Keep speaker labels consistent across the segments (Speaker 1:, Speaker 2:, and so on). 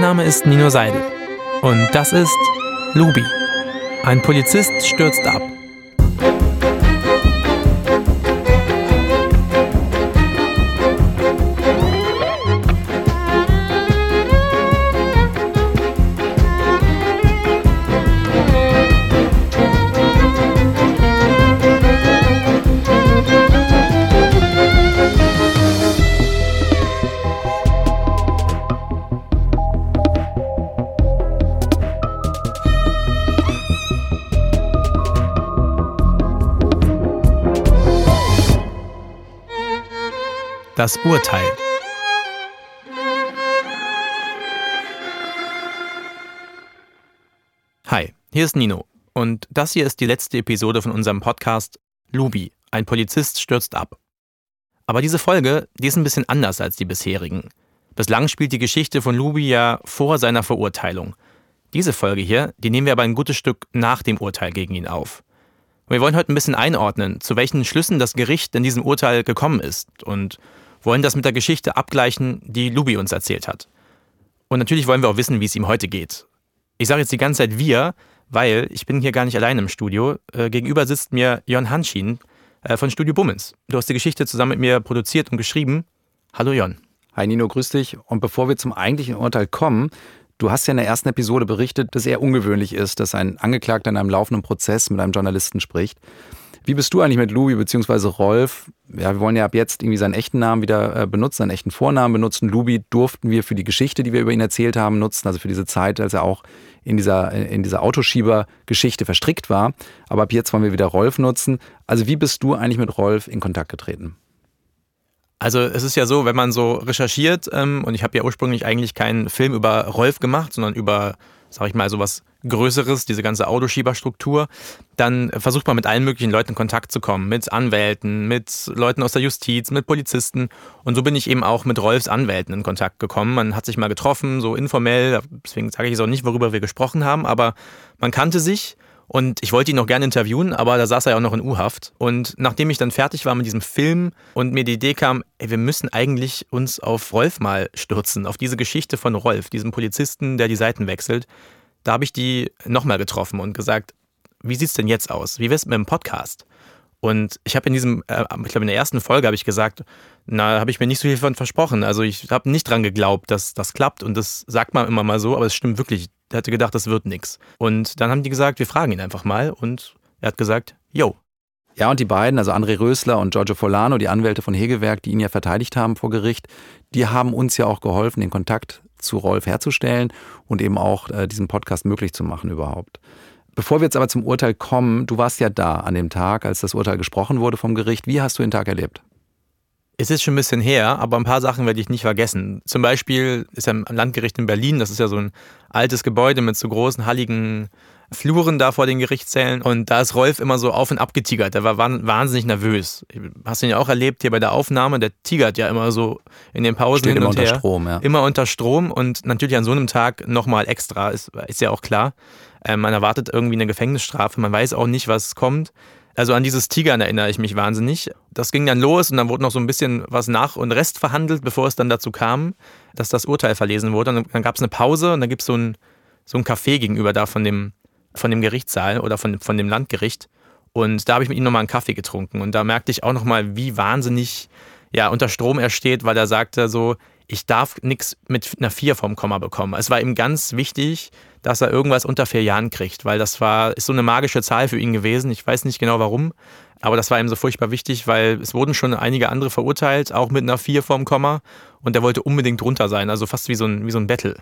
Speaker 1: Mein Name ist Nino Seidel und das ist Lubi. Ein Polizist stürzt ab. Das Urteil. Hi, hier ist Nino und das hier ist die letzte Episode von unserem Podcast Lubi, ein Polizist stürzt ab. Aber diese Folge, die ist ein bisschen anders als die bisherigen. Bislang spielt die Geschichte von Lubi ja vor seiner Verurteilung. Diese Folge hier, die nehmen wir aber ein gutes Stück nach dem Urteil gegen ihn auf. Und wir wollen heute ein bisschen einordnen, zu welchen Schlüssen das Gericht in diesem Urteil gekommen ist und wollen das mit der Geschichte abgleichen, die Lubi uns erzählt hat. Und natürlich wollen wir auch wissen, wie es ihm heute geht. Ich sage jetzt die ganze Zeit wir, weil ich bin hier gar nicht allein im Studio. Äh, gegenüber sitzt mir Jon Hanschin äh, von Studio Bummens. Du hast die Geschichte zusammen mit mir produziert und geschrieben. Hallo Jon.
Speaker 2: Hi Nino, grüß dich. Und bevor wir zum eigentlichen Urteil kommen, du hast ja in der ersten Episode berichtet, dass eher ungewöhnlich ist, dass ein Angeklagter in einem laufenden Prozess mit einem Journalisten spricht. Wie bist du eigentlich mit Louis bzw. Rolf? Ja, wir wollen ja ab jetzt irgendwie seinen echten Namen wieder äh, benutzen, seinen echten Vornamen benutzen. Louis durften wir für die Geschichte, die wir über ihn erzählt haben, nutzen, also für diese Zeit, als er auch in dieser, in dieser Autoschieber-Geschichte verstrickt war. Aber ab jetzt wollen wir wieder Rolf nutzen. Also wie bist du eigentlich mit Rolf in Kontakt getreten?
Speaker 1: Also es ist ja so, wenn man so recherchiert, ähm, und ich habe ja ursprünglich eigentlich keinen Film über Rolf gemacht, sondern über, sag ich mal, sowas Größeres, diese ganze Autoschieberstruktur, dann versucht man mit allen möglichen Leuten in Kontakt zu kommen, mit Anwälten, mit Leuten aus der Justiz, mit Polizisten. Und so bin ich eben auch mit Rolfs Anwälten in Kontakt gekommen. Man hat sich mal getroffen, so informell, deswegen sage ich jetzt auch nicht, worüber wir gesprochen haben, aber man kannte sich. Und ich wollte ihn noch gerne interviewen, aber da saß er ja auch noch in U-Haft. Und nachdem ich dann fertig war mit diesem Film und mir die Idee kam, ey, wir müssen eigentlich uns auf Rolf mal stürzen, auf diese Geschichte von Rolf, diesem Polizisten, der die Seiten wechselt, da habe ich die nochmal getroffen und gesagt, wie sieht es denn jetzt aus? Wie wär's mit dem Podcast? Und ich habe in diesem, äh, ich glaube in der ersten Folge habe ich gesagt, na, habe ich mir nicht so viel von versprochen. Also ich habe nicht dran geglaubt, dass das klappt und das sagt man immer mal so, aber es stimmt wirklich. Er hatte gedacht, das wird nichts. Und dann haben die gesagt, wir fragen ihn einfach mal und er hat gesagt, yo.
Speaker 2: Ja, und die beiden, also André Rösler und Giorgio Folano, die Anwälte von Hegewerk, die ihn ja verteidigt haben vor Gericht, die haben uns ja auch geholfen, den Kontakt zu Rolf herzustellen und eben auch äh, diesen Podcast möglich zu machen überhaupt. Bevor wir jetzt aber zum Urteil kommen, du warst ja da an dem Tag, als das Urteil gesprochen wurde vom Gericht. Wie hast du den Tag erlebt?
Speaker 1: Es ist schon ein bisschen her, aber ein paar Sachen werde ich nicht vergessen. Zum Beispiel ist ja am Landgericht in Berlin, das ist ja so ein altes Gebäude mit so großen, halligen Fluren da vor den Gerichtssälen und da ist Rolf immer so auf und ab getigert. Der war wahnsinnig nervös. Hast du ihn ja auch erlebt hier bei der Aufnahme? Der tigert ja immer so in den Pausen
Speaker 2: Steht
Speaker 1: hin und
Speaker 2: immer
Speaker 1: her.
Speaker 2: Unter Strom, ja.
Speaker 1: Immer unter Strom und natürlich an so einem Tag nochmal extra, ist, ist ja auch klar. Ähm, man erwartet irgendwie eine Gefängnisstrafe, man weiß auch nicht, was kommt. Also an dieses Tigern erinnere ich mich wahnsinnig. Das ging dann los und dann wurde noch so ein bisschen was nach und Rest verhandelt, bevor es dann dazu kam, dass das Urteil verlesen wurde. Und dann gab es eine Pause und dann gibt es so ein, so ein Café gegenüber da von dem von dem Gerichtssaal oder von, von dem Landgericht. Und da habe ich mit ihm nochmal einen Kaffee getrunken. Und da merkte ich auch nochmal, wie wahnsinnig ja, unter Strom er steht, weil er sagte so, ich darf nichts mit einer 4 vom Komma bekommen. Es war ihm ganz wichtig, dass er irgendwas unter vier Jahren kriegt, weil das war, ist so eine magische Zahl für ihn gewesen. Ich weiß nicht genau warum, aber das war ihm so furchtbar wichtig, weil es wurden schon einige andere verurteilt, auch mit einer 4 vorm Komma. Und er wollte unbedingt drunter sein, also fast wie so ein, wie so ein Battle.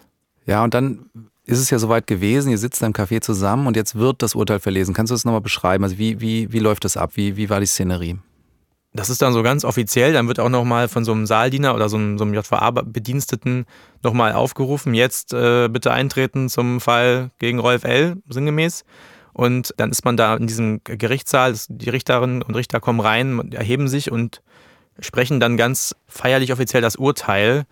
Speaker 2: Ja, und dann ist es ja soweit gewesen, ihr sitzt im Café zusammen und jetzt wird das Urteil verlesen. Kannst du das nochmal beschreiben? Also wie, wie, wie läuft das ab? Wie, wie war die Szenerie?
Speaker 1: Das ist dann so ganz offiziell, dann wird auch nochmal von so einem Saaldiener oder so einem, so einem JVA-Bediensteten nochmal aufgerufen, jetzt äh, bitte eintreten zum Fall gegen Rolf L., sinngemäß. Und dann ist man da in diesem Gerichtssaal, die Richterinnen und Richter kommen rein, erheben sich und sprechen dann ganz feierlich offiziell das Urteil.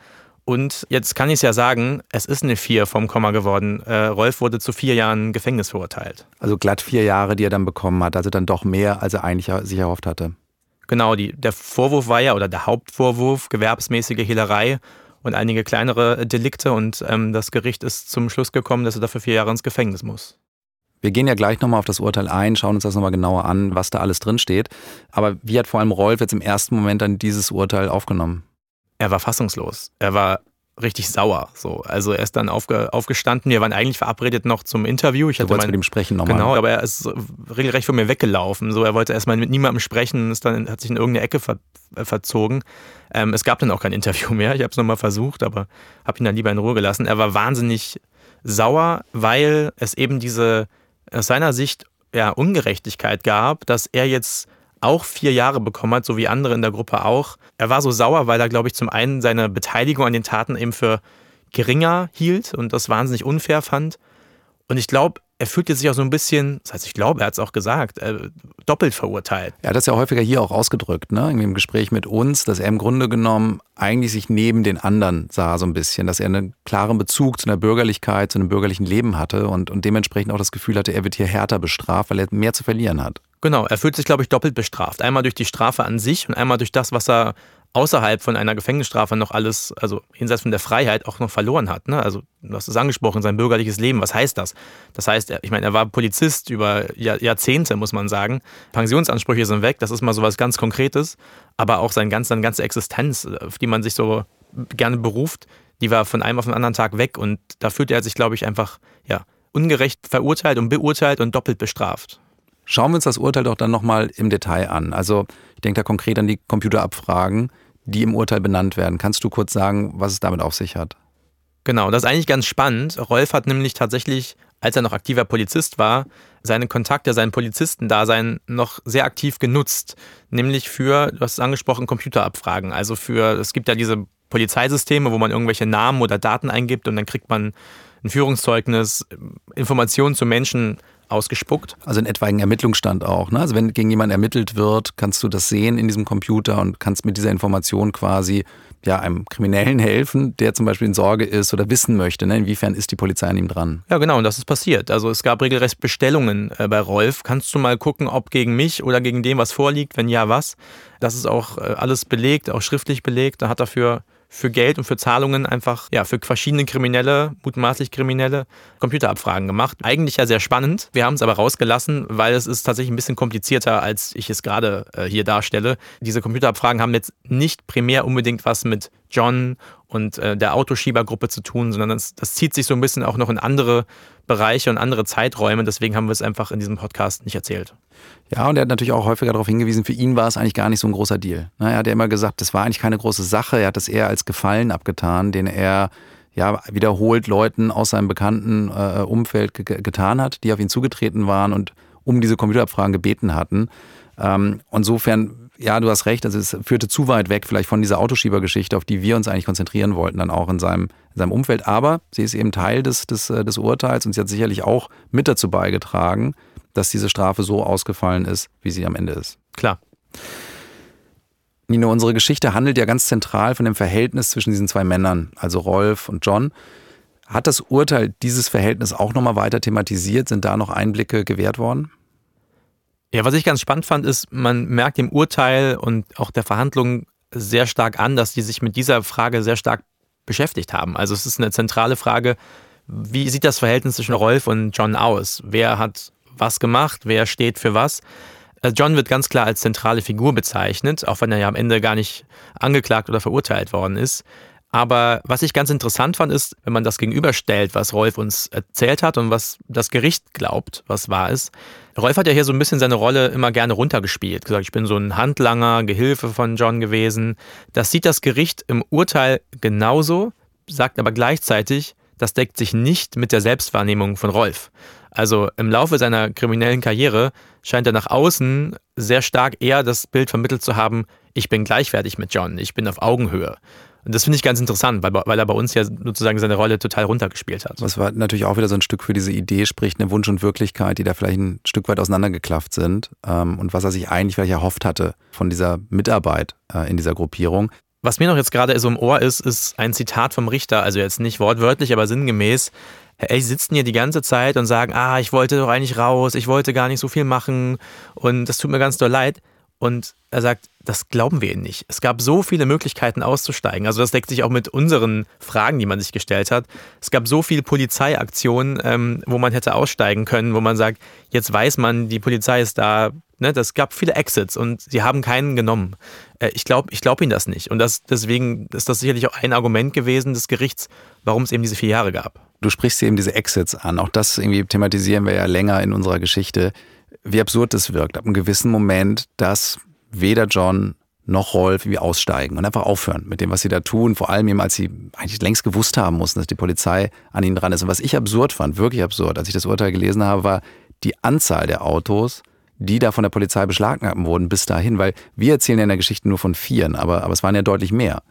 Speaker 1: Und jetzt kann ich es ja sagen, es ist eine 4 vom Komma geworden. Äh, Rolf wurde zu vier Jahren Gefängnis verurteilt.
Speaker 2: Also glatt vier Jahre, die er dann bekommen hat. Also dann doch mehr, als er eigentlich sich erhofft hatte.
Speaker 1: Genau, die, der Vorwurf war ja, oder der Hauptvorwurf, gewerbsmäßige Hehlerei. und einige kleinere Delikte. Und ähm, das Gericht ist zum Schluss gekommen, dass er dafür vier Jahre ins Gefängnis muss.
Speaker 2: Wir gehen ja gleich nochmal auf das Urteil ein, schauen uns das nochmal genauer an, was da alles drinsteht. Aber wie hat vor allem Rolf jetzt im ersten Moment dann dieses Urteil aufgenommen?
Speaker 1: Er war fassungslos. Er war richtig sauer. So. Also er ist dann aufge, aufgestanden. Wir waren eigentlich verabredet noch zum Interview.
Speaker 2: Ich du wolltest mein, mit ihm sprechen
Speaker 1: nochmal. Genau, aber er ist regelrecht von mir weggelaufen. So, er wollte erstmal mit niemandem sprechen, ist dann, hat sich in irgendeine Ecke ver, verzogen. Ähm, es gab dann auch kein Interview mehr. Ich habe es nochmal versucht, aber habe ihn dann lieber in Ruhe gelassen. Er war wahnsinnig sauer, weil es eben diese aus seiner Sicht ja, Ungerechtigkeit gab, dass er jetzt auch vier Jahre bekommen hat, so wie andere in der Gruppe auch. Er war so sauer, weil er, glaube ich, zum einen seine Beteiligung an den Taten eben für geringer hielt und das wahnsinnig unfair fand. Und ich glaube, er fühlt sich auch so ein bisschen, das heißt, ich glaube, er hat es auch gesagt, äh, doppelt verurteilt.
Speaker 2: Er hat das ja häufiger hier auch ausgedrückt, ne? Irgendwie im Gespräch mit uns, dass er im Grunde genommen eigentlich sich neben den anderen sah, so ein bisschen, dass er einen klaren Bezug zu einer Bürgerlichkeit, zu einem bürgerlichen Leben hatte und, und dementsprechend auch das Gefühl hatte, er wird hier härter bestraft, weil er mehr zu verlieren hat.
Speaker 1: Genau, er fühlt sich, glaube ich, doppelt bestraft. Einmal durch die Strafe an sich und einmal durch das, was er außerhalb von einer Gefängnisstrafe noch alles, also jenseits von der Freiheit, auch noch verloren hat. Ne? Also, du hast es angesprochen, sein bürgerliches Leben. Was heißt das? Das heißt, ich meine, er war Polizist über Jahrzehnte, muss man sagen. Pensionsansprüche sind weg, das ist mal so was ganz Konkretes. Aber auch sein ganz, seine ganze Existenz, auf die man sich so gerne beruft, die war von einem auf den anderen Tag weg. Und da fühlt er sich, glaube ich, einfach ja, ungerecht verurteilt und beurteilt und doppelt bestraft.
Speaker 2: Schauen wir uns das Urteil doch dann nochmal im Detail an. Also ich denke da konkret an die Computerabfragen die im Urteil benannt werden. Kannst du kurz sagen, was es damit auf sich hat?
Speaker 1: Genau, das ist eigentlich ganz spannend. Rolf hat nämlich tatsächlich, als er noch aktiver Polizist war, seine Kontakte, sein Polizistendasein noch sehr aktiv genutzt. Nämlich für, du hast es angesprochen, Computerabfragen. Also für, es gibt ja diese Polizeisysteme, wo man irgendwelche Namen oder Daten eingibt und dann kriegt man ein Führungszeugnis, Informationen zu Menschen ausgespuckt.
Speaker 2: Also in etwaigen Ermittlungsstand auch. Ne? Also wenn gegen jemanden ermittelt wird, kannst du das sehen in diesem Computer und kannst mit dieser Information quasi ja, einem Kriminellen helfen, der zum Beispiel in Sorge ist oder wissen möchte, ne? inwiefern ist die Polizei an ihm dran.
Speaker 1: Ja, genau, und das ist passiert. Also es gab regelrecht Bestellungen äh, bei Rolf. Kannst du mal gucken, ob gegen mich oder gegen dem was vorliegt? Wenn ja, was? Das ist auch äh, alles belegt, auch schriftlich belegt. Da hat er für Geld und für Zahlungen einfach ja für verschiedene Kriminelle, mutmaßlich Kriminelle, Computerabfragen gemacht. Eigentlich ja sehr spannend. Wir haben es aber rausgelassen, weil es ist tatsächlich ein bisschen komplizierter, als ich es gerade äh, hier darstelle. Diese Computerabfragen haben jetzt nicht primär unbedingt was mit John und äh, der Autoschiebergruppe zu tun, sondern das, das zieht sich so ein bisschen auch noch in andere Bereiche und andere Zeiträume. Deswegen haben wir es einfach in diesem Podcast nicht erzählt.
Speaker 2: Ja, und er hat natürlich auch häufiger darauf hingewiesen, für ihn war es eigentlich gar nicht so ein großer Deal. Er hat ja immer gesagt, das war eigentlich keine große Sache. Er hat das eher als Gefallen abgetan, den er ja wiederholt Leuten aus seinem bekannten äh, Umfeld getan hat, die auf ihn zugetreten waren und um diese Computerabfragen gebeten hatten. Ähm, insofern, ja, du hast recht, also es führte zu weit weg vielleicht von dieser Autoschiebergeschichte, auf die wir uns eigentlich konzentrieren wollten, dann auch in seinem, in seinem Umfeld. Aber sie ist eben Teil des, des, äh, des Urteils und sie hat sicherlich auch mit dazu beigetragen, dass diese Strafe so ausgefallen ist, wie sie am Ende ist.
Speaker 1: Klar.
Speaker 2: Nino, unsere Geschichte handelt ja ganz zentral von dem Verhältnis zwischen diesen zwei Männern, also Rolf und John. Hat das Urteil dieses Verhältnis auch nochmal weiter thematisiert? Sind da noch Einblicke gewährt worden?
Speaker 1: Ja, was ich ganz spannend fand, ist, man merkt dem Urteil und auch der Verhandlung sehr stark an, dass die sich mit dieser Frage sehr stark beschäftigt haben. Also es ist eine zentrale Frage, wie sieht das Verhältnis zwischen Rolf und John aus? Wer hat was gemacht, wer steht für was. Äh, John wird ganz klar als zentrale Figur bezeichnet, auch wenn er ja am Ende gar nicht angeklagt oder verurteilt worden ist. Aber was ich ganz interessant fand, ist, wenn man das gegenüberstellt, was Rolf uns erzählt hat und was das Gericht glaubt, was wahr ist. Rolf hat ja hier so ein bisschen seine Rolle immer gerne runtergespielt. Gesagt, ich bin so ein Handlanger, Gehilfe von John gewesen. Das sieht das Gericht im Urteil genauso, sagt aber gleichzeitig, das deckt sich nicht mit der Selbstwahrnehmung von Rolf. Also im Laufe seiner kriminellen Karriere scheint er nach außen sehr stark eher das Bild vermittelt zu haben, ich bin gleichwertig mit John, ich bin auf Augenhöhe. Und das finde ich ganz interessant, weil, weil er bei uns ja sozusagen seine Rolle total runtergespielt hat.
Speaker 2: Was war natürlich auch wieder so ein Stück für diese Idee spricht, eine Wunsch und Wirklichkeit, die da vielleicht ein Stück weit auseinandergeklafft sind ähm, und was er sich eigentlich vielleicht erhofft hatte von dieser Mitarbeit äh, in dieser Gruppierung.
Speaker 1: Was mir noch jetzt gerade so im Ohr ist, ist ein Zitat vom Richter, also jetzt nicht wortwörtlich, aber sinngemäß. Ey, sitzen hier die ganze Zeit und sagen, ah, ich wollte doch eigentlich raus, ich wollte gar nicht so viel machen und das tut mir ganz doll leid. Und er sagt, das glauben wir Ihnen nicht. Es gab so viele Möglichkeiten auszusteigen. Also das deckt sich auch mit unseren Fragen, die man sich gestellt hat. Es gab so viele Polizeiaktionen, ähm, wo man hätte aussteigen können, wo man sagt, jetzt weiß man, die Polizei ist da. Ne, das gab viele Exits und sie haben keinen genommen. Äh, ich glaube ich glaub Ihnen das nicht. Und das, deswegen ist das sicherlich auch ein Argument gewesen des Gerichts, warum es eben diese vier Jahre gab.
Speaker 2: Du sprichst eben diese Exits an. Auch das irgendwie thematisieren wir ja länger in unserer Geschichte wie absurd es wirkt, ab einem gewissen Moment, dass weder John noch Rolf wie aussteigen und einfach aufhören mit dem, was sie da tun. Vor allem eben, als sie eigentlich längst gewusst haben mussten, dass die Polizei an ihnen dran ist. Und was ich absurd fand, wirklich absurd, als ich das Urteil gelesen habe, war die Anzahl der Autos, die da von der Polizei beschlagnahmt wurden bis dahin. Weil wir erzählen ja in der Geschichte nur von vieren, aber, aber es waren ja deutlich mehr.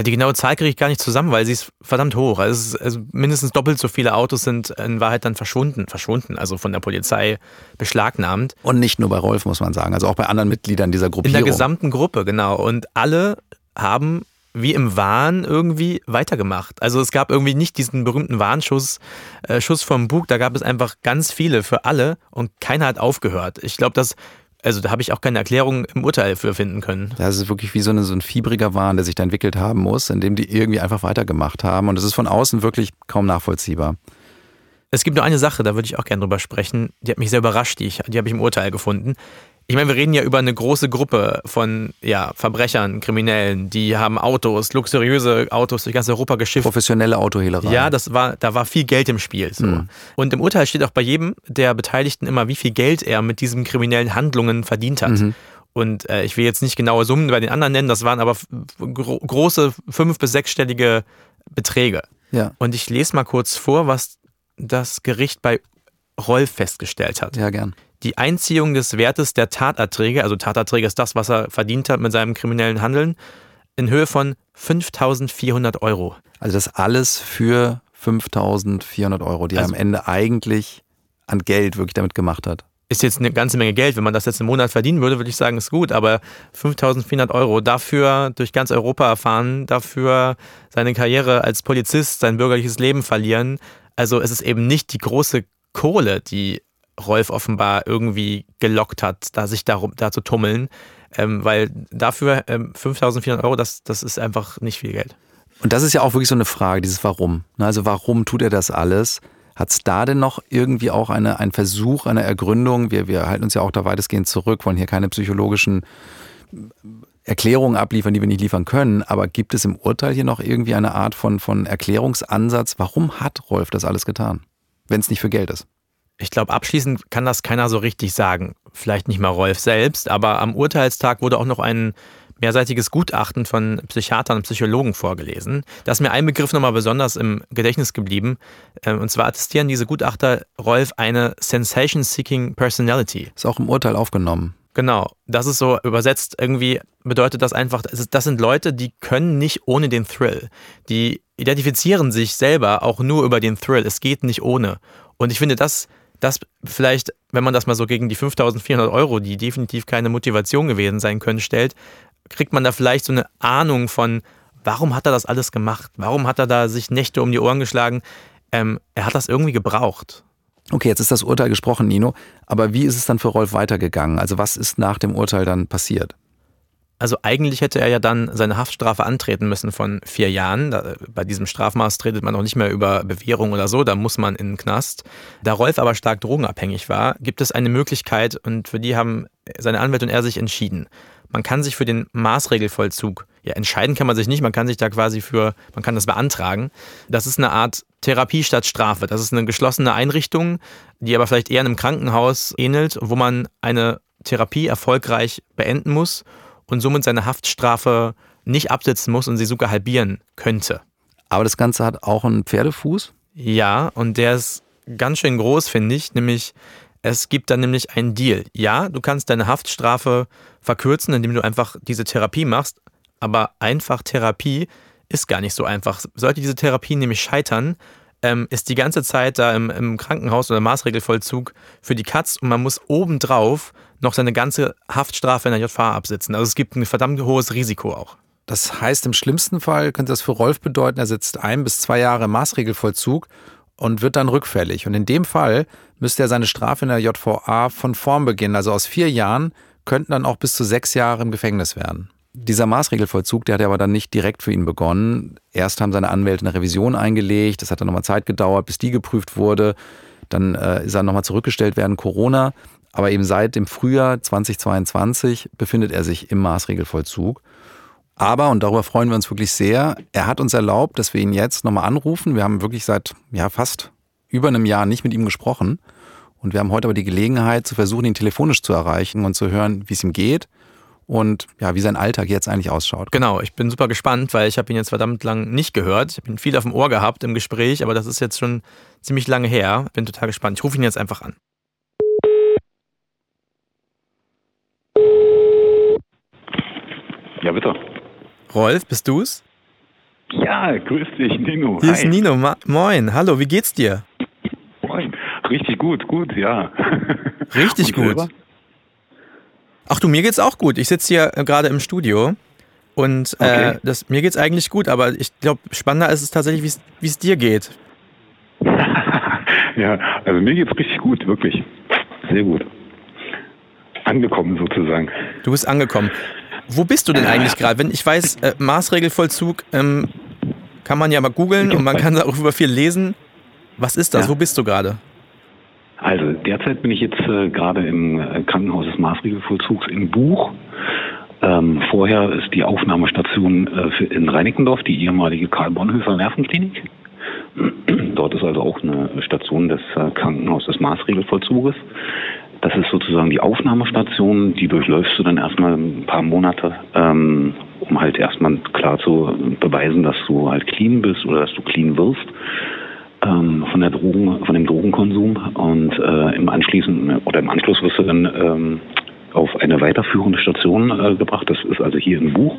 Speaker 1: Die genaue Zahl kriege ich gar nicht zusammen, weil sie ist verdammt hoch. Also, ist, also, mindestens doppelt so viele Autos sind in Wahrheit dann verschwunden, verschwunden, also von der Polizei beschlagnahmt.
Speaker 2: Und nicht nur bei Rolf, muss man sagen, also auch bei anderen Mitgliedern dieser Gruppierung.
Speaker 1: In der gesamten Gruppe, genau. Und alle haben wie im Wahn irgendwie weitergemacht. Also es gab irgendwie nicht diesen berühmten Warnschuss, äh, Schuss vom Bug, da gab es einfach ganz viele für alle und keiner hat aufgehört. Ich glaube, das also da habe ich auch keine Erklärung im Urteil für finden können.
Speaker 2: Das ist wirklich wie so, eine, so ein fiebriger Wahn, der sich da entwickelt haben muss, in dem die irgendwie einfach weitergemacht haben. Und es ist von außen wirklich kaum nachvollziehbar.
Speaker 1: Es gibt nur eine Sache, da würde ich auch gerne drüber sprechen. Die hat mich sehr überrascht, die, ich, die habe ich im Urteil gefunden. Ich meine, wir reden ja über eine große Gruppe von ja, Verbrechern, Kriminellen, die haben Autos, luxuriöse Autos durch ganz Europa geschifft.
Speaker 2: Professionelle Autohehlerei.
Speaker 1: Ja, das war, da war viel Geld im Spiel. So. Mhm. Und im Urteil steht auch bei jedem der Beteiligten immer, wie viel Geld er mit diesen kriminellen Handlungen verdient hat. Mhm. Und äh, ich will jetzt nicht genaue Summen bei den anderen nennen, das waren aber gro große fünf- bis sechsstellige Beträge.
Speaker 2: Ja.
Speaker 1: Und ich lese mal kurz vor, was das Gericht bei Rolf festgestellt hat.
Speaker 2: Ja, gern
Speaker 1: die Einziehung des Wertes der Taterträge, also Taterträge ist das, was er verdient hat mit seinem kriminellen Handeln, in Höhe von 5400 Euro.
Speaker 2: Also das alles für 5400 Euro, die also, er am Ende eigentlich an Geld wirklich damit gemacht hat.
Speaker 1: Ist jetzt eine ganze Menge Geld. Wenn man das jetzt im Monat verdienen würde, würde ich sagen, ist gut. Aber 5400 Euro dafür durch ganz Europa erfahren, dafür seine Karriere als Polizist, sein bürgerliches Leben verlieren. Also es ist eben nicht die große Kohle, die Rolf offenbar irgendwie gelockt hat, da sich darum, da zu tummeln. Ähm, weil dafür ähm, 5400 Euro, das, das ist einfach nicht viel Geld.
Speaker 2: Und das ist ja auch wirklich so eine Frage, dieses Warum. Ne, also warum tut er das alles? Hat es da denn noch irgendwie auch eine, einen Versuch, eine Ergründung? Wir, wir halten uns ja auch da weitestgehend zurück, wollen hier keine psychologischen Erklärungen abliefern, die wir nicht liefern können. Aber gibt es im Urteil hier noch irgendwie eine Art von, von Erklärungsansatz? Warum hat Rolf das alles getan? Wenn es nicht für Geld ist.
Speaker 1: Ich glaube, abschließend kann das keiner so richtig sagen. Vielleicht nicht mal Rolf selbst, aber am Urteilstag wurde auch noch ein mehrseitiges Gutachten von Psychiatern und Psychologen vorgelesen. Da ist mir ein Begriff nochmal besonders im Gedächtnis geblieben. Ähm, und zwar attestieren diese Gutachter Rolf eine Sensation-Seeking Personality.
Speaker 2: Ist auch im Urteil aufgenommen.
Speaker 1: Genau, das ist so übersetzt irgendwie bedeutet das einfach, das sind Leute, die können nicht ohne den Thrill. Die identifizieren sich selber auch nur über den Thrill. Es geht nicht ohne. Und ich finde, das das vielleicht, wenn man das mal so gegen die 5400 Euro, die definitiv keine Motivation gewesen sein können, stellt, kriegt man da vielleicht so eine Ahnung von, warum hat er das alles gemacht? Warum hat er da sich Nächte um die Ohren geschlagen? Ähm, er hat das irgendwie gebraucht.
Speaker 2: Okay, jetzt ist das Urteil gesprochen, Nino. Aber wie ist es dann für Rolf weitergegangen? Also was ist nach dem Urteil dann passiert?
Speaker 1: Also eigentlich hätte er ja dann seine Haftstrafe antreten müssen von vier Jahren. Da, bei diesem Strafmaß tretet man auch nicht mehr über Bewährung oder so, da muss man in den Knast. Da Rolf aber stark drogenabhängig war, gibt es eine Möglichkeit und für die haben seine Anwälte und er sich entschieden. Man kann sich für den Maßregelvollzug, ja entscheiden kann man sich nicht, man kann sich da quasi für, man kann das beantragen. Das ist eine Art Therapie statt Strafe. Das ist eine geschlossene Einrichtung, die aber vielleicht eher einem Krankenhaus ähnelt, wo man eine Therapie erfolgreich beenden muss und somit seine Haftstrafe nicht absitzen muss und sie sogar halbieren könnte.
Speaker 2: Aber das Ganze hat auch einen Pferdefuß?
Speaker 1: Ja, und der ist ganz schön groß, finde ich. Nämlich, es gibt dann nämlich einen Deal. Ja, du kannst deine Haftstrafe verkürzen, indem du einfach diese Therapie machst. Aber einfach Therapie ist gar nicht so einfach. Sollte diese Therapie nämlich scheitern, ähm, ist die ganze Zeit da im, im Krankenhaus oder Maßregelvollzug für die Katz und man muss obendrauf noch seine ganze Haftstrafe in der JVA absitzen. Also es gibt ein verdammt hohes Risiko auch.
Speaker 2: Das heißt, im schlimmsten Fall könnte das für Rolf bedeuten, er sitzt ein bis zwei Jahre Maßregelvollzug und wird dann rückfällig. Und in dem Fall müsste er seine Strafe in der JVA von vorn beginnen. Also aus vier Jahren könnten dann auch bis zu sechs Jahre im Gefängnis werden. Dieser Maßregelvollzug, der hat aber dann nicht direkt für ihn begonnen. Erst haben seine Anwälte eine Revision eingelegt, das hat dann nochmal Zeit gedauert, bis die geprüft wurde. Dann äh, ist er nochmal zurückgestellt werden, Corona. Aber eben seit dem Frühjahr 2022 befindet er sich im Maßregelvollzug. Aber, und darüber freuen wir uns wirklich sehr, er hat uns erlaubt, dass wir ihn jetzt nochmal anrufen. Wir haben wirklich seit ja, fast über einem Jahr nicht mit ihm gesprochen. Und wir haben heute aber die Gelegenheit zu versuchen, ihn telefonisch zu erreichen und zu hören, wie es ihm geht und ja, wie sein Alltag jetzt eigentlich ausschaut.
Speaker 1: Genau, ich bin super gespannt, weil ich habe ihn jetzt verdammt lang nicht gehört. Ich habe ihn viel auf dem Ohr gehabt im Gespräch, aber das ist jetzt schon ziemlich lange her. Bin total gespannt. Ich rufe ihn jetzt einfach an.
Speaker 3: Ja, bitte.
Speaker 1: Rolf, bist du's?
Speaker 3: Ja, grüß dich, Nino.
Speaker 1: Hier Hi. ist Nino. Ma Moin. Hallo, wie geht's dir?
Speaker 3: Moin. Richtig gut, gut, ja.
Speaker 1: Richtig gut. Ach du, mir geht's auch gut. Ich sitze hier äh, gerade im Studio und äh, okay. das, mir geht's eigentlich gut, aber ich glaube, spannender ist es tatsächlich, wie es dir geht.
Speaker 3: ja, also mir geht's richtig gut, wirklich. Sehr gut. Angekommen sozusagen.
Speaker 1: Du bist angekommen. Wo bist du denn eigentlich gerade? Wenn ich weiß, äh, Maßregelvollzug ähm, kann man ja mal googeln und man kann da auch über viel lesen. Was ist das? Ja. Wo bist du gerade?
Speaker 3: Also derzeit bin ich jetzt äh, gerade im äh, Krankenhaus des Maßregelvollzugs in Buch. Ähm, vorher ist die Aufnahmestation äh, in Reinickendorf, die ehemalige Karl Bonhoeffer Nervenklinik. Dort ist also auch eine Station des äh, Krankenhauses des Maßregelvollzuges. Das ist sozusagen die Aufnahmestation, die durchläufst du dann erstmal ein paar Monate, ähm, um halt erstmal klar zu beweisen, dass du halt clean bist oder dass du clean wirst ähm, von der Drogen, von dem Drogenkonsum und äh, im Anschließend oder im Anschluss wirst du dann ähm, auf eine weiterführende Station äh, gebracht. Das ist also hier im Buch.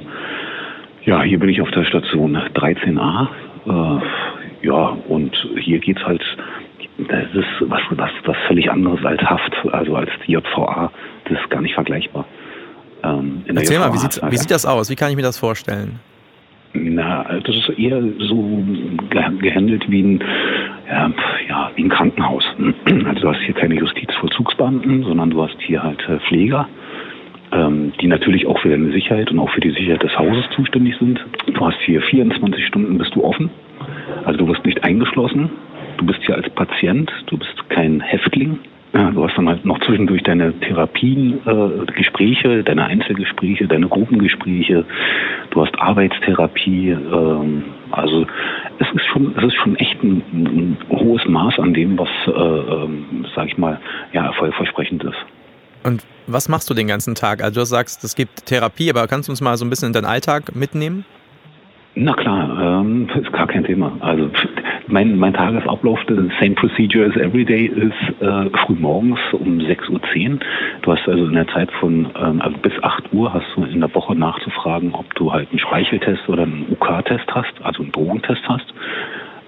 Speaker 3: Ja, hier bin ich auf der Station 13a. Äh, ja, und hier geht's halt das ist was, was, was völlig anderes als Haft, also als die JVA. Das ist gar nicht vergleichbar.
Speaker 1: Ähm, Erzähl JVA mal, wie, wie sieht das aus? Wie kann ich mir das vorstellen?
Speaker 3: Na, das ist eher so gehandelt wie ein, ja, ja, wie ein Krankenhaus. Also du hast hier keine Justizvollzugsbeamten, sondern du hast hier halt äh, Pfleger, ähm, die natürlich auch für deine Sicherheit und auch für die Sicherheit des Hauses zuständig sind. Du hast hier 24 Stunden bist du offen. Also du wirst nicht eingeschlossen. Du bist hier als Patient, du bist kein Häftling. Ja, du hast dann halt noch zwischendurch deine Therapien, äh, Gespräche, deine Einzelgespräche, deine Gruppengespräche. Du hast Arbeitstherapie. Ähm, also es ist schon, es ist schon echt ein, ein hohes Maß an dem, was, äh, ähm, sag ich mal, ja, erfolgversprechend ist.
Speaker 1: Und was machst du den ganzen Tag? Also du sagst, es gibt Therapie, aber kannst du uns mal so ein bisschen in deinen Alltag mitnehmen?
Speaker 3: Na klar, ähm, ist gar kein Thema. Also mein, mein Tagesablauf, the same procedure as every day, ist äh, früh morgens um 6.10 Uhr. Du hast also in der Zeit von, ähm, also bis 8 Uhr hast du in der Woche nachzufragen, ob du halt einen Speicheltest oder einen UK-Test hast, also einen Drogentest hast.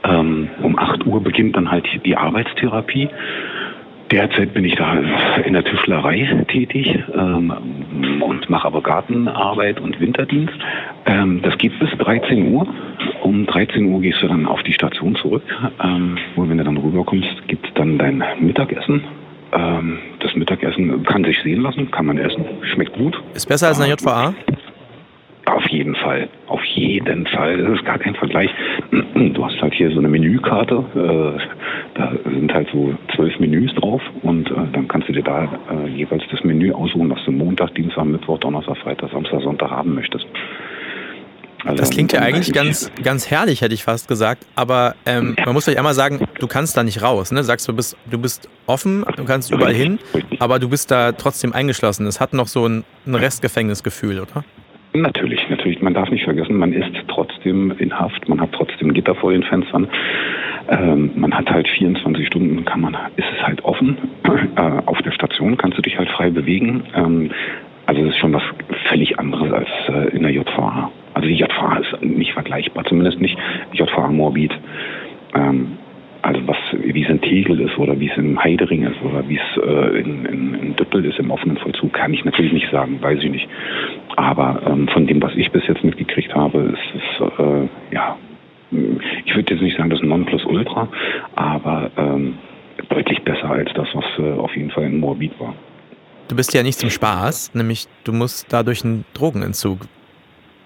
Speaker 3: Ähm, um 8 Uhr beginnt dann halt die Arbeitstherapie. Derzeit bin ich da in der Tischlerei tätig ähm, und mache aber Gartenarbeit und Winterdienst. Ähm, das geht bis 13 Uhr. Um 13 Uhr gehst du dann auf die Station zurück. Ähm, und wenn du dann rüberkommst, gibt es dann dein Mittagessen. Ähm, das Mittagessen kann sich sehen lassen, kann man essen, schmeckt gut.
Speaker 1: Ist besser als eine JVA?
Speaker 3: Auf jeden Fall, auf jeden Fall. Das ist gar kein Vergleich. Du hast halt hier so eine Menükarte. Äh, da sind halt so zwölf Menüs drauf und äh, dann kannst du dir da äh, jeweils das Menü aussuchen, was du Montag, Dienstag, Mittwoch, Donnerstag, Freitag, Samstag, Sonntag haben möchtest.
Speaker 1: Also das klingt ja eigentlich ganz, ganz herrlich, hätte ich fast gesagt. Aber ähm, man muss euch einmal sagen, du kannst da nicht raus. Ne? Du sagst, du bist, du bist offen, du kannst überall hin, aber du bist da trotzdem eingeschlossen. Es hat noch so ein, ein Restgefängnisgefühl, oder?
Speaker 3: Natürlich, natürlich. Man darf nicht vergessen, man ist trotzdem in Haft, man hat trotzdem Gitter vor den Fenstern. Ähm, man hat halt 24 Stunden, kann man, ist es halt offen. Äh, auf der Station kannst du dich halt frei bewegen. Ähm, also das ist schon was völlig anderes als äh, in der JVA. Also die JVA ist nicht vergleichbar, zumindest nicht JVA Morbid. Ähm, wie es in Tegel ist oder wie es in Heidering ist oder wie es äh, in, in, in Düppel ist im offenen Vollzug, kann ich natürlich nicht sagen, weiß ich nicht. Aber ähm, von dem, was ich bis jetzt mitgekriegt habe, ist es, äh, ja, ich würde jetzt nicht sagen, das Nonplusultra, aber ähm, deutlich besser als das, was äh, auf jeden Fall in Morbid war.
Speaker 1: du bist ja nicht zum Spaß, nämlich du musst dadurch einen Drogenentzug.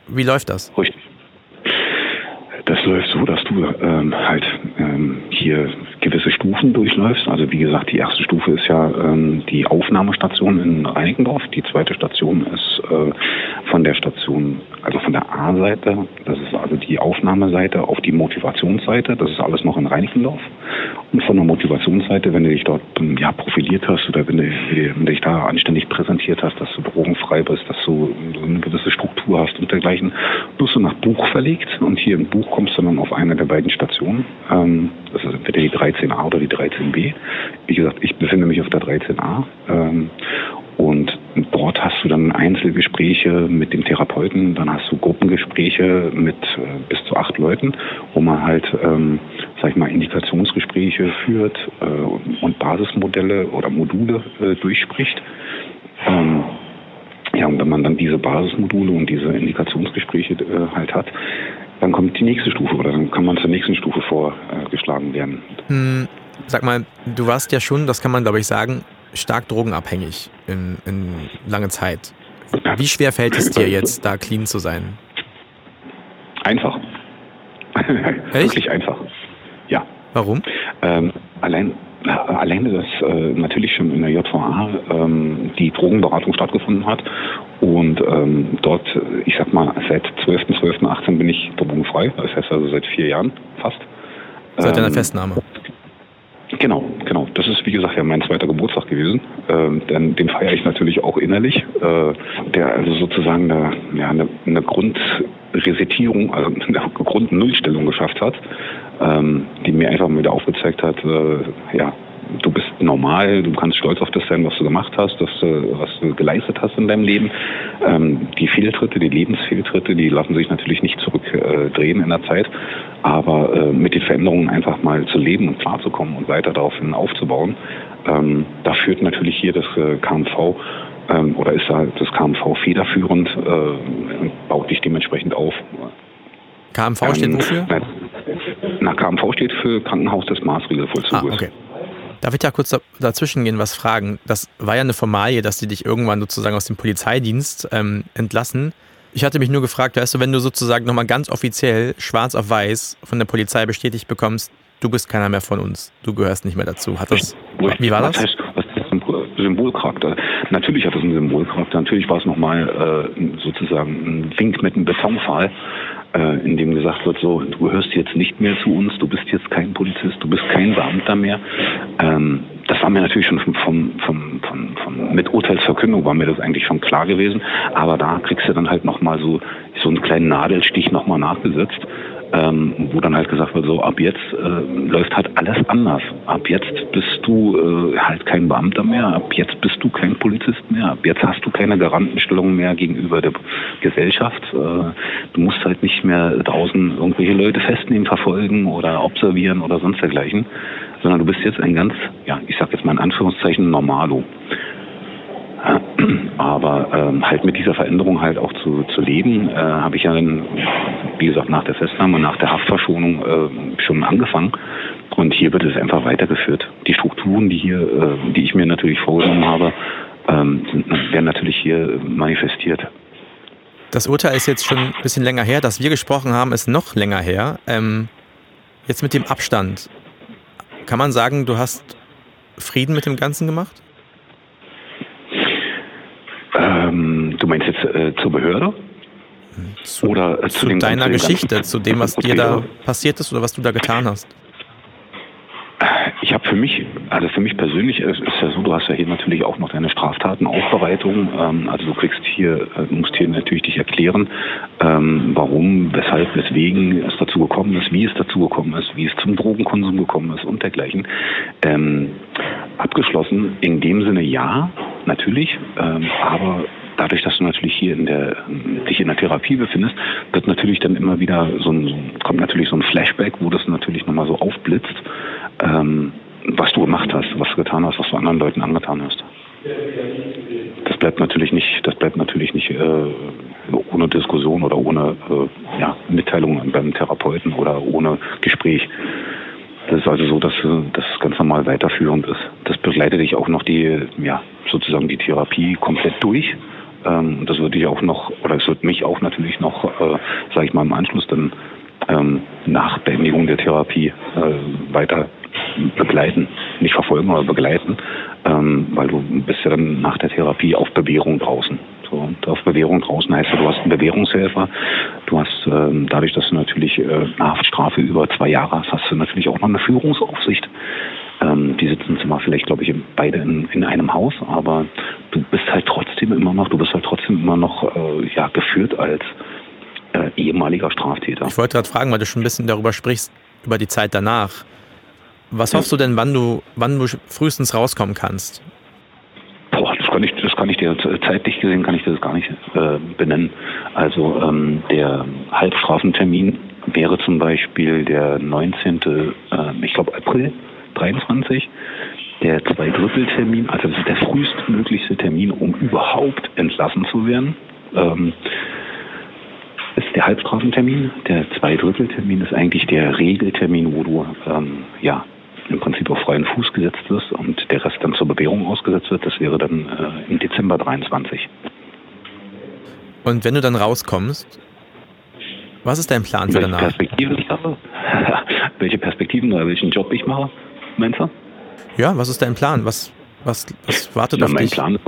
Speaker 1: Wie läuft das?
Speaker 3: Richtig. Das läuft so, dass du ähm, halt ähm, hier gewisse Stufen durchläufst. Also wie gesagt, die erste Stufe ist ja ähm, die Aufnahmestation in Reinickendorf. Die zweite Station ist äh, von der Station, also von der A-Seite, das ist also die Aufnahmeseite auf die Motivationsseite. Das ist alles noch in Reinickendorf. Und von der Motivationsseite, wenn du dich dort ähm, ja, profiliert hast oder wenn du, wenn du dich da anständig präsentiert hast, dass du drogenfrei bist, dass du eine gewisse Struktur hast und dergleichen, wirst du nach Buch verlegt. Und hier im Buch kommst du dann auf eine der beiden Stationen. Ähm, das ist entweder die 13a oder die 13b. Wie gesagt, ich befinde mich auf der 13a. Ähm, und dort hast du dann Einzelgespräche mit dem Therapeuten, dann hast du Gruppengespräche mit äh, bis zu acht Leuten, wo man halt, ähm, sag ich mal, Indikationsgespräche führt äh, und Basismodelle oder Module äh, durchspricht. Ähm, ja, und wenn man dann diese Basismodule und diese Indikationsgespräche äh, halt hat, dann kommt die nächste Stufe oder dann kann man zur nächsten Stufe vorgeschlagen werden.
Speaker 1: Hm, sag mal, du warst ja schon, das kann man glaube ich sagen, stark drogenabhängig in, in lange Zeit. Wie schwer fällt es dir jetzt, da clean zu sein?
Speaker 3: Einfach.
Speaker 1: Echt?
Speaker 3: Wirklich einfach. Ja.
Speaker 1: Warum?
Speaker 3: Ähm, allein, alleine, dass äh, natürlich schon in der JVA ähm, die Drogenberatung stattgefunden hat und ähm, dort, ich sag mal, seit 12.12.18 bin ich drogenfrei, das heißt also seit vier Jahren fast.
Speaker 1: Seit deiner Festnahme?
Speaker 3: Genau, genau. Das ist, wie gesagt, ja mein zweiter Geburtstag gewesen. Ähm, denn den feiere ich natürlich auch innerlich. Äh, der also sozusagen eine, ja, eine, eine Grundresetierung, also eine Grundnullstellung geschafft hat, ähm, die mir einfach mal wieder aufgezeigt hat, äh, ja, du bist normal, du kannst stolz auf das sein, was du gemacht hast, das, was du geleistet hast in deinem Leben. Ähm, die Fehltritte, die Lebensfehltritte, die lassen sich natürlich nicht zurückdrehen in der Zeit, aber äh, mit den Veränderungen einfach mal zu leben und klarzukommen und weiter daraufhin aufzubauen, ähm, da führt natürlich hier das äh, KMV ähm, oder ist da das KMV federführend äh, und baut dich dementsprechend auf.
Speaker 1: KMV steht wofür?
Speaker 3: Na, KMV steht für Krankenhaus des Maßregelvollzuges.
Speaker 1: Ah, okay. Darf ich da kurz dazwischen gehen, was fragen? Das war ja eine Formalie, dass die dich irgendwann sozusagen aus dem Polizeidienst ähm, entlassen. Ich hatte mich nur gefragt, weißt du, wenn du sozusagen nochmal ganz offiziell schwarz auf weiß von der Polizei bestätigt bekommst, du bist keiner mehr von uns, du gehörst nicht mehr dazu. Hat das, wie war das?
Speaker 3: Ein Symbolcharakter? Natürlich hat es einen Symbolcharakter. Natürlich war es nochmal äh, sozusagen ein Wink mit einem Betonpfahl, äh, in dem gesagt wird, so, du gehörst jetzt nicht mehr zu uns, du bist jetzt kein Polizist, du bist kein Beamter mehr. Ähm, das war mir natürlich schon vom, vom, vom, vom, mit Urteilsverkündung war mir das eigentlich schon klar gewesen. Aber da kriegst du dann halt nochmal so, so einen kleinen Nadelstich nochmal nachgesetzt ähm, wo dann halt gesagt wird, so ab jetzt äh, läuft halt alles anders. Ab jetzt bist du äh, halt kein Beamter mehr, ab jetzt bist du kein Polizist mehr, ab jetzt hast du keine Garantenstellung mehr gegenüber der Gesellschaft. Äh, du musst halt nicht mehr draußen irgendwelche Leute festnehmen, verfolgen oder observieren oder sonst dergleichen, sondern du bist jetzt ein ganz, ja, ich sag jetzt mal in Anführungszeichen Normalo. Aber ähm, halt mit dieser Veränderung halt auch zu, zu leben, äh, habe ich ja dann, wie gesagt, nach der Festnahme, nach der Haftverschonung äh, schon angefangen. Und hier wird es einfach weitergeführt. Die Strukturen, die hier, äh, die ich mir natürlich vorgenommen habe, ähm, werden natürlich hier manifestiert.
Speaker 1: Das Urteil ist jetzt schon ein bisschen länger her. Dass wir gesprochen haben, ist noch länger her. Ähm, jetzt mit dem Abstand. Kann man sagen, du hast Frieden mit dem Ganzen gemacht?
Speaker 3: Ähm, du meinst jetzt äh, zur Behörde?
Speaker 1: Zu, oder äh, zu, zu deiner Geschichte, zu dem, was dir da passiert ist oder was du da getan hast?
Speaker 3: Ich habe für mich, also für mich persönlich ist, ist ja so, du hast ja hier natürlich auch noch deine Straftatenaufbereitung. Ähm, also du kriegst hier, äh, musst hier natürlich dich erklären, ähm, warum, weshalb, weswegen es dazu gekommen ist, wie es dazu gekommen ist, wie es zum Drogenkonsum gekommen ist und dergleichen. Ähm, abgeschlossen in dem Sinne ja, natürlich, ähm, aber dadurch, dass du natürlich hier in der, dich in der Therapie befindest, wird natürlich dann immer wieder so ein, kommt natürlich so ein Flashback, wo das natürlich nochmal so aufblitzt, ähm, was du gemacht hast, was du getan hast, was du anderen Leuten angetan hast. Das bleibt natürlich nicht, das bleibt natürlich nicht äh, ohne Diskussion oder ohne äh, ja, Mitteilung beim Therapeuten oder ohne Gespräch. Das ist also so, dass das ganz normal weiterführend ist. Das begleitet dich auch noch die, ja, sozusagen die Therapie komplett durch. Ähm, das würde ich auch noch, oder es wird mich auch natürlich noch, äh, sage ich mal, im Anschluss dann ähm, nach Beendigung der Therapie äh, weiter begleiten, nicht verfolgen, aber begleiten, ähm, weil du bist ja dann nach der Therapie auf Bewährung draußen. So, und auf Bewährung draußen heißt ja, du hast einen Bewährungshelfer. Du hast ähm, dadurch, dass du natürlich äh, eine Haftstrafe über zwei Jahre hast, hast du natürlich auch noch eine Führungsaufsicht. Ähm, die sitzen zwar vielleicht, glaube ich, beide in, in einem Haus, aber du bist halt trotzdem immer noch, du bist halt trotzdem immer noch äh, ja, geführt als äh, ehemaliger Straftäter.
Speaker 1: Ich wollte gerade fragen, weil du schon ein bisschen darüber sprichst, über die Zeit danach. Was hoffst du denn, wann du, wann du frühestens rauskommen kannst?
Speaker 3: Boah, das kann ich, das kann ich dir zeitlich gesehen kann ich das gar nicht äh, benennen. Also ähm, der Halbstrafentermin wäre zum Beispiel der 19. Äh, ich glaube April 23. Der Zweidritteltermin, also das ist der frühestmöglichste Termin, um überhaupt entlassen zu werden. Ähm, ist der Halbstrafentermin. Der Zweidritteltermin ist eigentlich der Regeltermin, wo du ähm, ja im Prinzip auf freien Fuß gesetzt wirst und der Rest dann zur Bewährung ausgesetzt wird. Das wäre dann äh, im Dezember 23.
Speaker 1: Und wenn du dann rauskommst, was ist dein Plan für
Speaker 3: welche
Speaker 1: danach?
Speaker 3: Perspektiven ich habe? welche Perspektiven oder welchen Job ich mache, meinst du?
Speaker 1: Ja, was ist dein Plan? Was, was, was wartet
Speaker 3: Na,
Speaker 1: auf
Speaker 3: mein
Speaker 1: dich?
Speaker 3: Plan ist,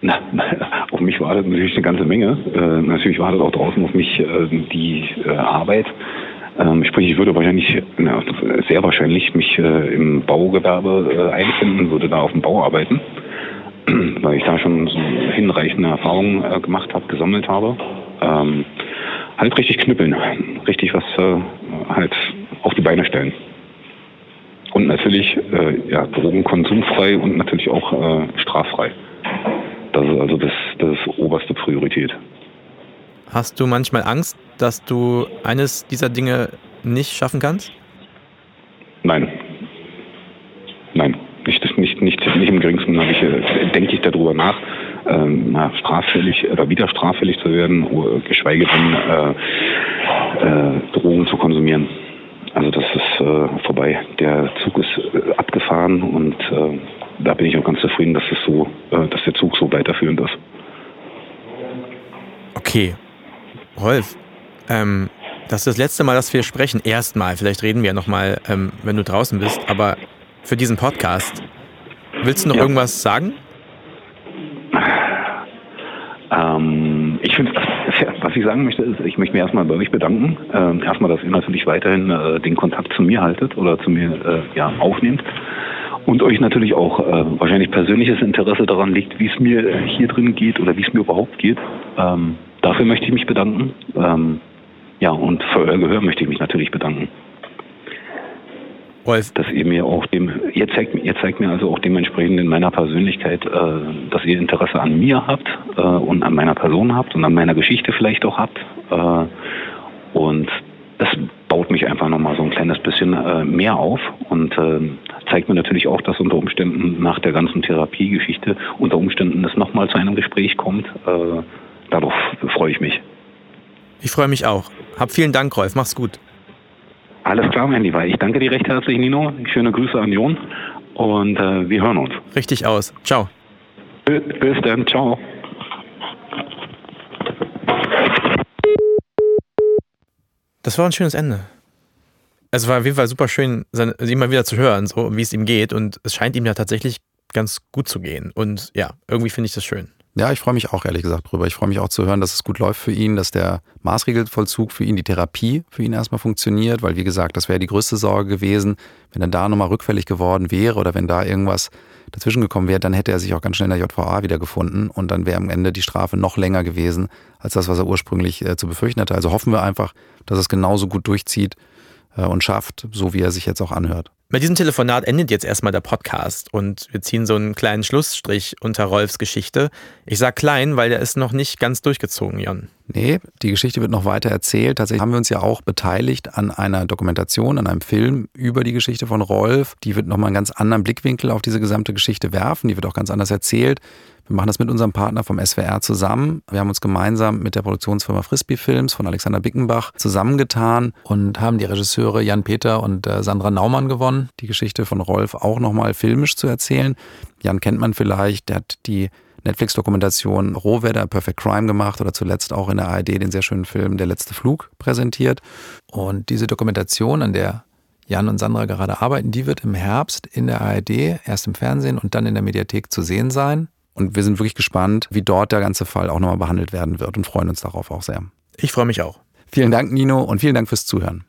Speaker 3: na, auf mich wartet natürlich eine ganze Menge. Äh, natürlich wartet auch draußen auf mich äh, die äh, Arbeit. Ähm, sprich, ich würde wahrscheinlich, na, sehr wahrscheinlich mich äh, im Baugewerbe äh, einfinden, würde da auf dem Bau arbeiten, weil ich da schon so hinreichende Erfahrungen äh, gemacht habe, gesammelt habe. Ähm, halt richtig knüppeln, richtig was halt auf die Beine stellen. Und natürlich äh, ja, drogenkonsumfrei und natürlich auch äh, straffrei. Das ist also das, das ist oberste Priorität.
Speaker 1: Hast du manchmal Angst, dass du eines dieser Dinge nicht schaffen kannst?
Speaker 3: Nein. Nein, nicht, nicht, nicht, nicht im geringsten ich, äh, denke ich darüber nach, ähm, na, straffällig oder wieder straffällig zu werden, geschweige denn äh, äh, Drogen zu konsumieren. Also das ist äh, vorbei. Der Zug ist äh, abgefahren und äh, da bin ich auch ganz zufrieden, dass es so, äh, dass der Zug so weiterführend ist.
Speaker 1: Okay. Rolf, ähm, das ist das letzte Mal, dass wir sprechen. Erstmal, vielleicht reden wir ja nochmal, ähm, wenn du draußen bist, aber für diesen Podcast, willst du noch
Speaker 3: Ja.
Speaker 1: irgendwas sagen?
Speaker 3: Ähm, ich finde, was ich sagen möchte, ist, ich möchte mich erstmal bei euch bedanken. Ähm, erstmal, dass ihr natürlich weiterhin äh, den Kontakt zu mir haltet oder zu mir äh, ja, aufnehmt. Und euch natürlich auch äh, wahrscheinlich persönliches Interesse daran liegt, wie es mir äh, hier drin geht oder wie es mir überhaupt geht. Ähm, dafür möchte ich mich bedanken. Ähm, ja, und für euer Gehör möchte ich mich natürlich bedanken
Speaker 1: Rolf,
Speaker 3: dass ihr mir auch dem, ihr zeigt, ihr zeigt mir also auch dementsprechend in meiner Persönlichkeit, äh, dass ihr Interesse an mir habt äh, und an meiner Person habt und an meiner Geschichte vielleicht auch habt. Äh, und das baut mich einfach nochmal so ein kleines bisschen äh, mehr auf und äh, zeigt mir natürlich auch, dass unter Umständen nach der ganzen Therapiegeschichte unter Umständen es nochmal zu einem Gespräch kommt. Äh, darauf freue ich mich.
Speaker 1: ich freue mich auch. Hab vielen Dank, Rolf. Mach's gut.
Speaker 3: Alles klar, mein Lieber. Ich danke dir recht herzlich, Nino. Schöne Grüße an Jon und äh, wir hören uns.
Speaker 1: Richtig aus. Ciao.
Speaker 3: Bis dann. Ciao.
Speaker 1: Das war ein schönes Ende. Es war auf jeden Fall super schön, ihn mal wieder zu hören, so wie es ihm geht. Und es scheint ihm ja tatsächlich ganz gut zu gehen. Und ja, irgendwie finde ich das schön.
Speaker 2: Ja, ich freue mich auch ehrlich gesagt drüber. Ich freue mich auch zu hören, dass es gut läuft für ihn, dass der Maßregelvollzug für ihn, die Therapie für ihn erstmal funktioniert, weil wie gesagt, das wäre die größte Sorge gewesen, wenn er da nochmal rückfällig geworden wäre oder wenn da irgendwas dazwischen gekommen wäre, dann hätte er sich auch ganz schnell in der JVA wiedergefunden und dann wäre am Ende die Strafe noch länger gewesen als das, was er ursprünglich äh, zu befürchten hatte. Also hoffen wir einfach, dass es genauso gut durchzieht äh, und schafft, so wie er sich jetzt auch anhört.
Speaker 1: Mit diesem Telefonat endet jetzt erstmal der Podcast und wir ziehen so einen kleinen Schlussstrich unter Rolfs Geschichte. Ich sag klein, weil der ist noch nicht ganz durchgezogen, Jon.
Speaker 2: Nee, die Geschichte wird noch weiter erzählt. Tatsächlich haben wir uns ja auch beteiligt an einer Dokumentation, an einem Film über die Geschichte von Rolf. Die wird nochmal einen ganz anderen Blickwinkel auf diese gesamte Geschichte werfen. Die wird auch ganz anders erzählt. Wir machen das mit unserem Partner vom SWR zusammen. Wir haben uns gemeinsam mit der Produktionsfirma Frisbee Films von Alexander Bickenbach zusammengetan und haben die Regisseure Jan Peter und äh, Sandra Naumann gewonnen. die Geschichte von Rolf auch nochmal filmisch zu erzählen. Jan kennt man vielleicht, der hat die Netflix-Dokumentation Rohwetter, Perfect Crime gemacht oder zuletzt auch in der ARD den sehr schönen Film Der letzte Flug präsentiert. Und diese Dokumentation, an der Jan und Sandra gerade arbeiten, die wird im Herbst in der ARD, erst im Fernsehen und dann in der Mediathek zu sehen sein. Und wir sind wirklich gespannt, wie dort der ganze Fall auch nochmal behandelt werden wird und freuen uns darauf auch sehr.
Speaker 1: Ich freue mich auch.
Speaker 2: Vielen Dank, Nino, und vielen Dank fürs Zuhören.